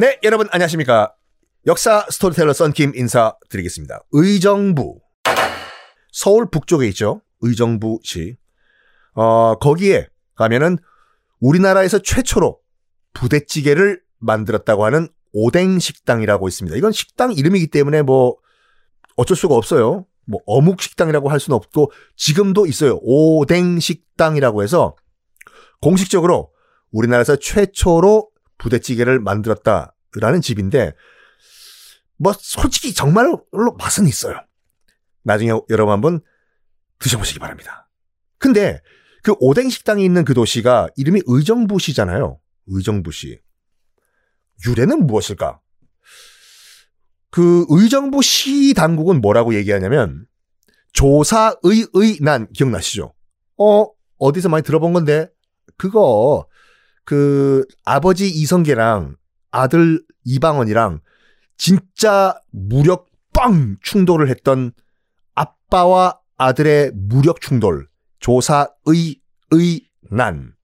네, 여러분 안녕하십니까. 역사 스토리텔러 썬킴 인사드리겠습니다. 의정부. 서울 북쪽에 있죠. 의정부시. 어, 거기에 가면은 우리나라에서 최초로 부대찌개를 만들었다고 하는 오뎅 식당이라고 있습니다. 이건 식당 이름이기 때문에 뭐 어쩔 수가 없어요. 뭐 어묵 식당이라고 할 수는 없고 지금도 있어요. 오뎅 식당이라고 해서 공식적으로 우리나라에서 최초로 부대찌개를 만들었다라는 집인데 뭐 솔직히 정말로 맛은 있어요. 나중에 여러분 한번 드셔보시기 바랍니다. 근데 그 오뎅 식당이 있는 그 도시가 이름이 의정부시잖아요. 의정부시. 유래는 무엇일까? 그 의정부시 당국은 뭐라고 얘기하냐면 조사의의 난 기억나시죠? 어 어디서 많이 들어본 건데 그거 그 아버지 이성계랑 아들 이방원이랑 진짜 무력 빵 충돌을 했던 아빠와 아들의 무력 충돌 조사의의 난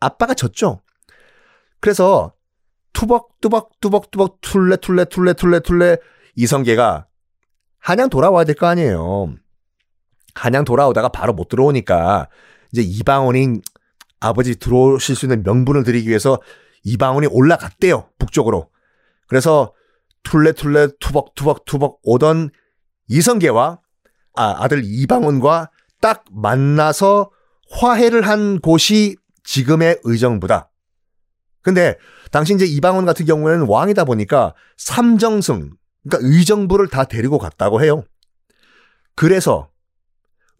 아빠가 졌죠. 그래서 투벅 투벅 투벅 투벅 툴레 툴레 툴레 툴레 툴레 이성계가 한양 돌아와야 될 거 아니에요. 한양 돌아오다가 바로 못 들어오니까 이제 이방원이 아버지 들어오실 수 있는 명분을 드리기 위해서 이방원이 올라갔대요. 북쪽으로. 그래서 툴레툴레 투벅투벅 투벅 오던 이성계와 아, 아들 이방원과 딱 만나서 화해를 한 곳이 지금의 의정부다. 근데 당시 이제 이방원 같은 경우에는 왕이다 보니까 삼정승, 그러니까 의정부를 다 데리고 갔다고 해요. 그래서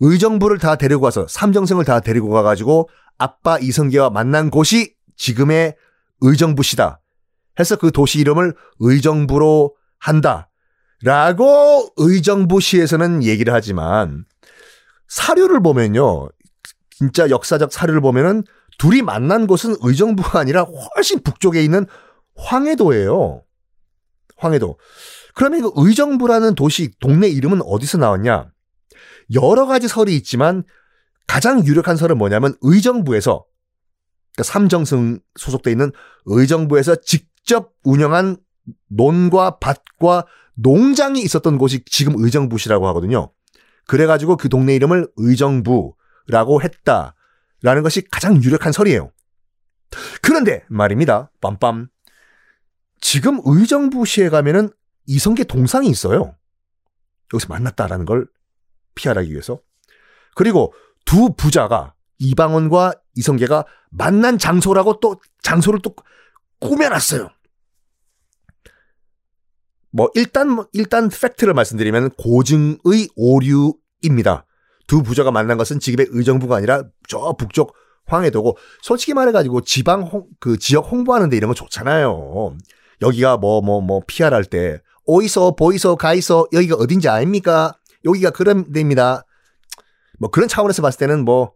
의정부를 다 데리고 가서 삼정승을 다 데리고 가가지고 아빠 이성계와 만난 곳이 지금의 의정부시다. 해서 그 도시 이름을 의정부로 한다. 라고 의정부시에서는 얘기를 하지만 사료를 보면요. 진짜 역사적 사료를 보면은 둘이 만난 곳은 의정부가 아니라 훨씬 북쪽에 있는 황해도예요. 황해도. 그러면 그 의정부라는 도시 동네 이름은 어디서 나왔냐? 여러 가지 설이 있지만 가장 유력한 설은 뭐냐면 의정부에서 그러니까 삼정승 소속돼 있는 의정부에서 직접 운영한 논과 밭과 농장이 있었던 곳이 지금 의정부시라고 하거든요. 그래가지고 그 동네 이름을 의정부라고 했다라는 것이 가장 유력한 설이에요. 그런데 말입니다. 빰빰. 지금 의정부시에 가면은 이성계 동상이 있어요. 여기서 만났다라는 걸 피하기 위해서. 그리고 두 부자가 이방원과 이성계가 만난 장소라고 또 장소를 또 꾸며놨어요. 뭐 일단 일단 팩트를 말씀드리면 고증의 오류입니다. 두 부자가 만난 것은 지금의 의정부가 아니라 저 북쪽 황해도고 솔직히 말해가지고 지방 홍, 그 지역 홍보하는데 이런 거 좋잖아요. 여기가 뭐 뭐뭐 PR 할때 오이소 보이소 가이소 여기가 어딘지 아닙니까? 여기가 그런 데입니다. 뭐 그런 차원에서 봤을 때는 뭐,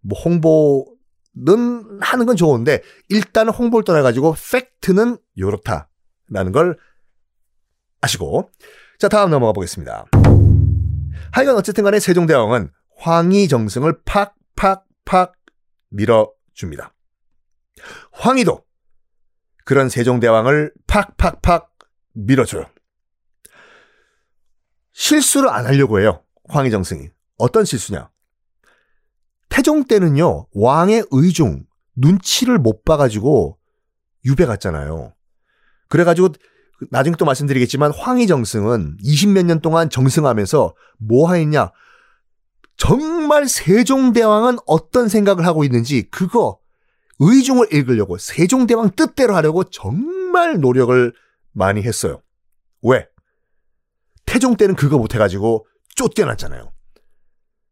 뭐 홍보는 하는 건 좋은데 일단 홍보를 떠나가지고 팩트는 요렇다라는 걸 아시고 자 다음 넘어가 보겠습니다. 하여간 어쨌든 간에 세종대왕은 황희 정승을 팍팍팍 밀어줍니다. 황희도 그런 세종대왕을 팍팍팍 밀어줘요. 실수를 안 하려고 해요. 황희정 승이. 어떤 실수냐? 태종 때는요, 왕의 의중, 눈치를 못 봐가지고 유배 갔잖아요. 그래가지고 나중에 또 말씀드리겠지만 황희정승은 20몇 년 동안 정승하면서 뭐 하였냐? 정말 세종대왕은 어떤 생각을 하고 있는지 그거 의중을 읽으려고 세종대왕 뜻대로 하려고 정말 노력을 많이 했어요. 왜? 태종 때는 그거 못해가지고 쫓겨났잖아요.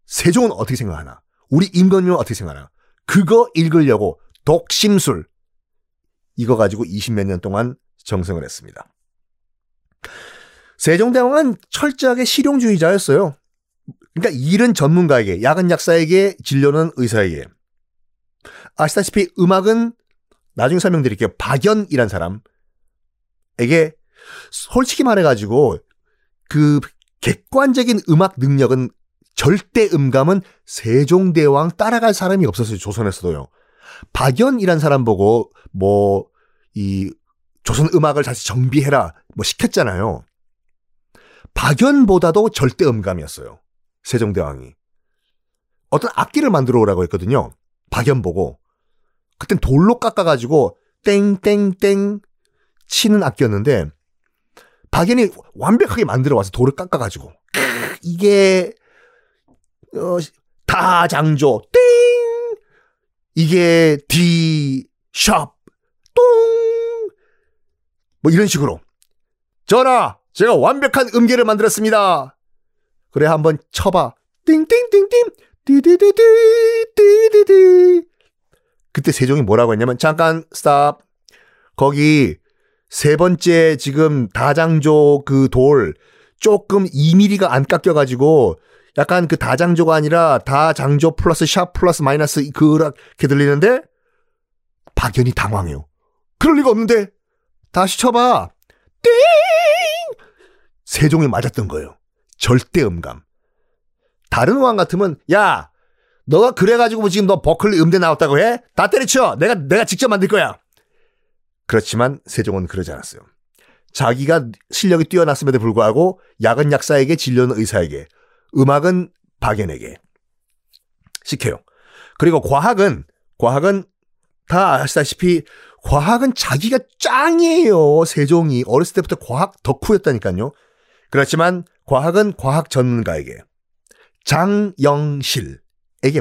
세종은 어떻게 생각하나? 우리 임금님은 어떻게 생각하나? 그거 읽으려고 독심술 이거 가지고 20몇 년 동안 정성을 했습니다. 세종대왕은 철저하게 실용주의자였어요. 그러니까 일은 전문가에게, 약은 약사에게, 진료는 의사에게. 아시다시피 음악은 나중에 설명드릴게요. 박연이란 사람에게 솔직히 말해가지고 그 객관적인 음악 능력은 절대 음감은 세종대왕 따라갈 사람이 없었어요. 조선에서도요. 박연이란 사람 보고 뭐 이 조선 음악을 다시 정비해라 뭐 시켰잖아요. 박연보다도 절대 음감이었어요. 세종대왕이. 어떤 악기를 만들어 오라고 했거든요. 박연 보고. 그땐 돌로 깎아가지고 땡땡땡 치는 악기였는데 박연이 완벽하게 만들어 와서 돌을 깎아가지고. 이게 어, 다장조. 땡 이게 D 샵 똥뭐 이런 식으로. 전하 제가 완벽한 음계를 만들었습니다. 그래 한번 쳐봐. 띵띵띵띵. 띠디디디 띠디디 그때 세종이 뭐라고 했냐면 잠깐 stop 거기 세 번째 지금 다장조 그 돌 조금 2mm가 안 깎여가지고 약간 그 다장조가 아니라 다장조 플러스 sharp 플러스 마이너스 그렇게 들리는데 박연이 당황해요. 그럴 리가 없는데 다시 쳐봐. 띵! 세종이 맞았던 거예요. 절대 음감. 다른 왕 같으면 야 너가 그래가지고 지금 너 버클리 음대 나왔다고 해? 다 때려쳐. 내가 내가 직접 만들 거야. 그렇지만 세종은 그러지 않았어요. 자기가 실력이 뛰어났음에도 불구하고 약은 약사에게 진료는 의사에게 음악은 박연에게 시켜요. 그리고 과학은 과학은 다 아시다시피 과학은 자기가 짱이에요. 세종이 어렸을 때부터 과학 덕후였다니까요. 그렇지만 과학은 과학 전문가에게 장영실에게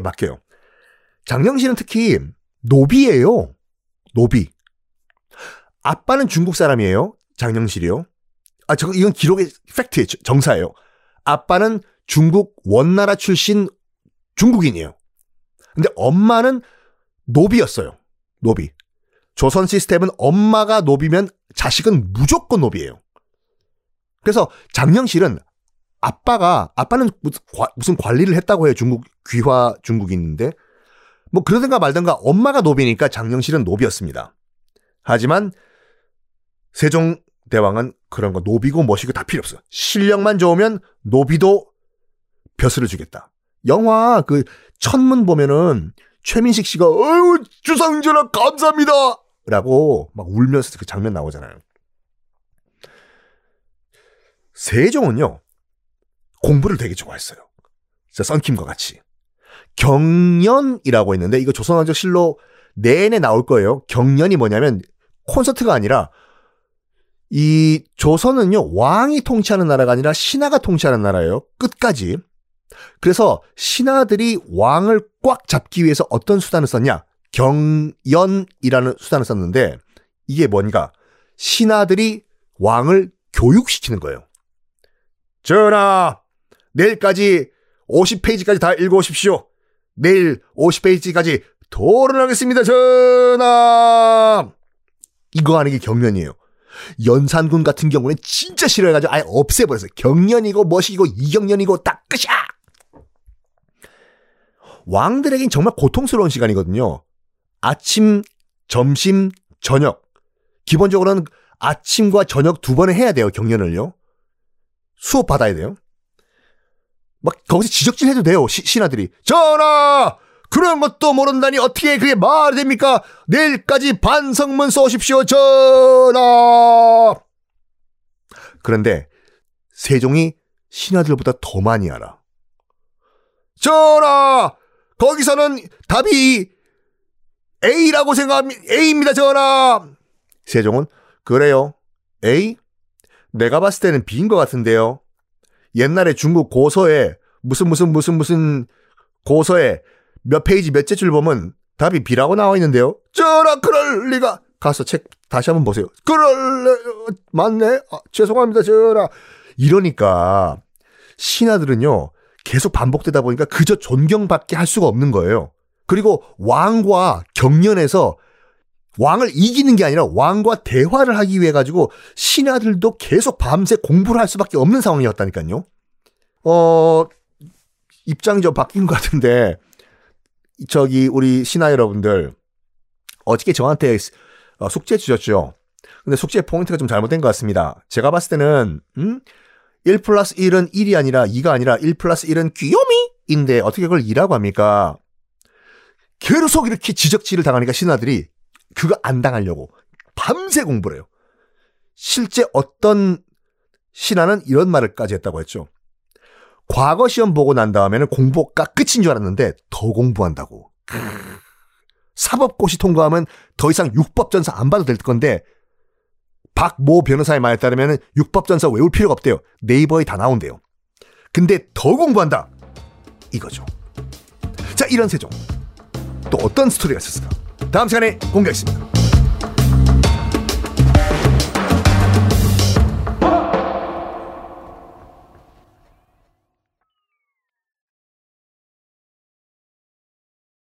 맡겨요. 장영실은 특히 노비예요. 노비. 아빠는 중국 사람이에요. 장영실이요. 아, 저 이건 기록의 팩트예요. 정사예요. 아빠는 중국 원나라 출신 중국인이에요. 근데 엄마는 노비였어요. 노비. 조선 시스템은 엄마가 노비면 자식은 무조건 노비예요. 그래서 장영실은 아빠가 아빠는 무슨 관리를 했다고 해요. 중국 귀화 중국인인데 뭐 그러든가 말든가 엄마가 노비니까 장영실은 노비였습니다. 하지만 세종 대왕은 그런 거 노비고 멋이고 다 필요 없어. 실력만 좋으면 노비도 벼슬을 주겠다. 영화 그 천문 보면은 최민식 씨가 어유 주상전하 감사합니다 라고 막 울면서 그 장면 나오잖아요. 세종은요 공부를 되게 좋아했어요. 진짜 썬킴과 같이 경연이라고 했는데 이거 조선왕조 실로 내내 나올 거예요. 경연이 뭐냐면 콘서트가 아니라 이 조선은요 왕이 통치하는 나라가 아니라 신하가 통치하는 나라예요. 끝까지. 그래서 신하들이 왕을 꽉 잡기 위해서 어떤 수단을 썼냐? 경연이라는 수단을 썼는데 이게 뭔가 신하들이 왕을 교육시키는 거예요. 전하, 내일까지 50페이지까지 다 읽어오십시오. 내일 50페이지까지 토론하겠습니다, 전하! 이거 하는 게 경연이에요. 연산군 같은 경우는 진짜 싫어해가지고 아예 없애버렸어요. 경련이고 멋이고 이경련이고 딱 끝이야. 왕들에겐 정말 고통스러운 시간이거든요. 아침, 점심, 저녁. 기본적으로는 아침과 저녁 두 번을 해야 돼요, 경련을요. 수업 받아야 돼요. 막 거기서 지적질 해도 돼요, 시, 신하들이. 전하! 그런 것도 모른다니 어떻게 그게 말이 됩니까? 내일까지 반성문 써오십시오, 전하! 그런데 세종이 신하들보다 더 많이 알아. 전하! 거기서는 답이 A라고 생각합니다. A입니다, 전하! 세종은 그래요. A? 내가 봤을 때는 B인 것 같은데요. 옛날에 중국 고서에 무슨 무슨 무슨 무슨 고서에 몇 페이지 몇째 줄 보면 답이 B라고 나와 있는데요. 전하 그럴 리가 가서 책 다시 한번 보세요. 그럴 맞네. 아, 죄송합니다 전하. 이러니까 신하들은요 계속 반복되다 보니까 그저 존경받게 할 수가 없는 거예요. 그리고 왕과 경련에서 왕을 이기는 게 아니라 왕과 대화를 하기 위해 가지고 신하들도 계속 밤새 공부를 할 수밖에 없는 상황이었다니까요. 어 입장이 좀 바뀐 것 같은데 저기 우리 신하 여러분들 어저께 저한테 어, 숙제 주셨죠. 근데 숙제 포인트가 좀 잘못된 것 같습니다. 제가 봤을 때는 음? 1 플러스 1은 1이 아니라 2가 아니라 1 플러스 1은 귀요미인데 어떻게 그걸 2라고 합니까? 계속 이렇게 지적질을 당하니까 신하들이 그거 안 당하려고 밤새 공부를 해요. 실제 어떤 신하는 이런 말을까지 했다고 했죠. 과거 시험 보고 난 다음에는 공부가 끝인 줄 알았는데 더 공부한다고. 사법고시 통과하면 더 이상 육법전사 안 봐도 될 건데 박 모 변호사의 말에 따르면 육법전사 외울 필요가 없대요. 네이버에 다 나온대요. 근데 더 공부한다. 이거죠. 자, 이런 세종. 또 어떤 스토리가 있었을까? 다음 시간에 공개하겠습니다.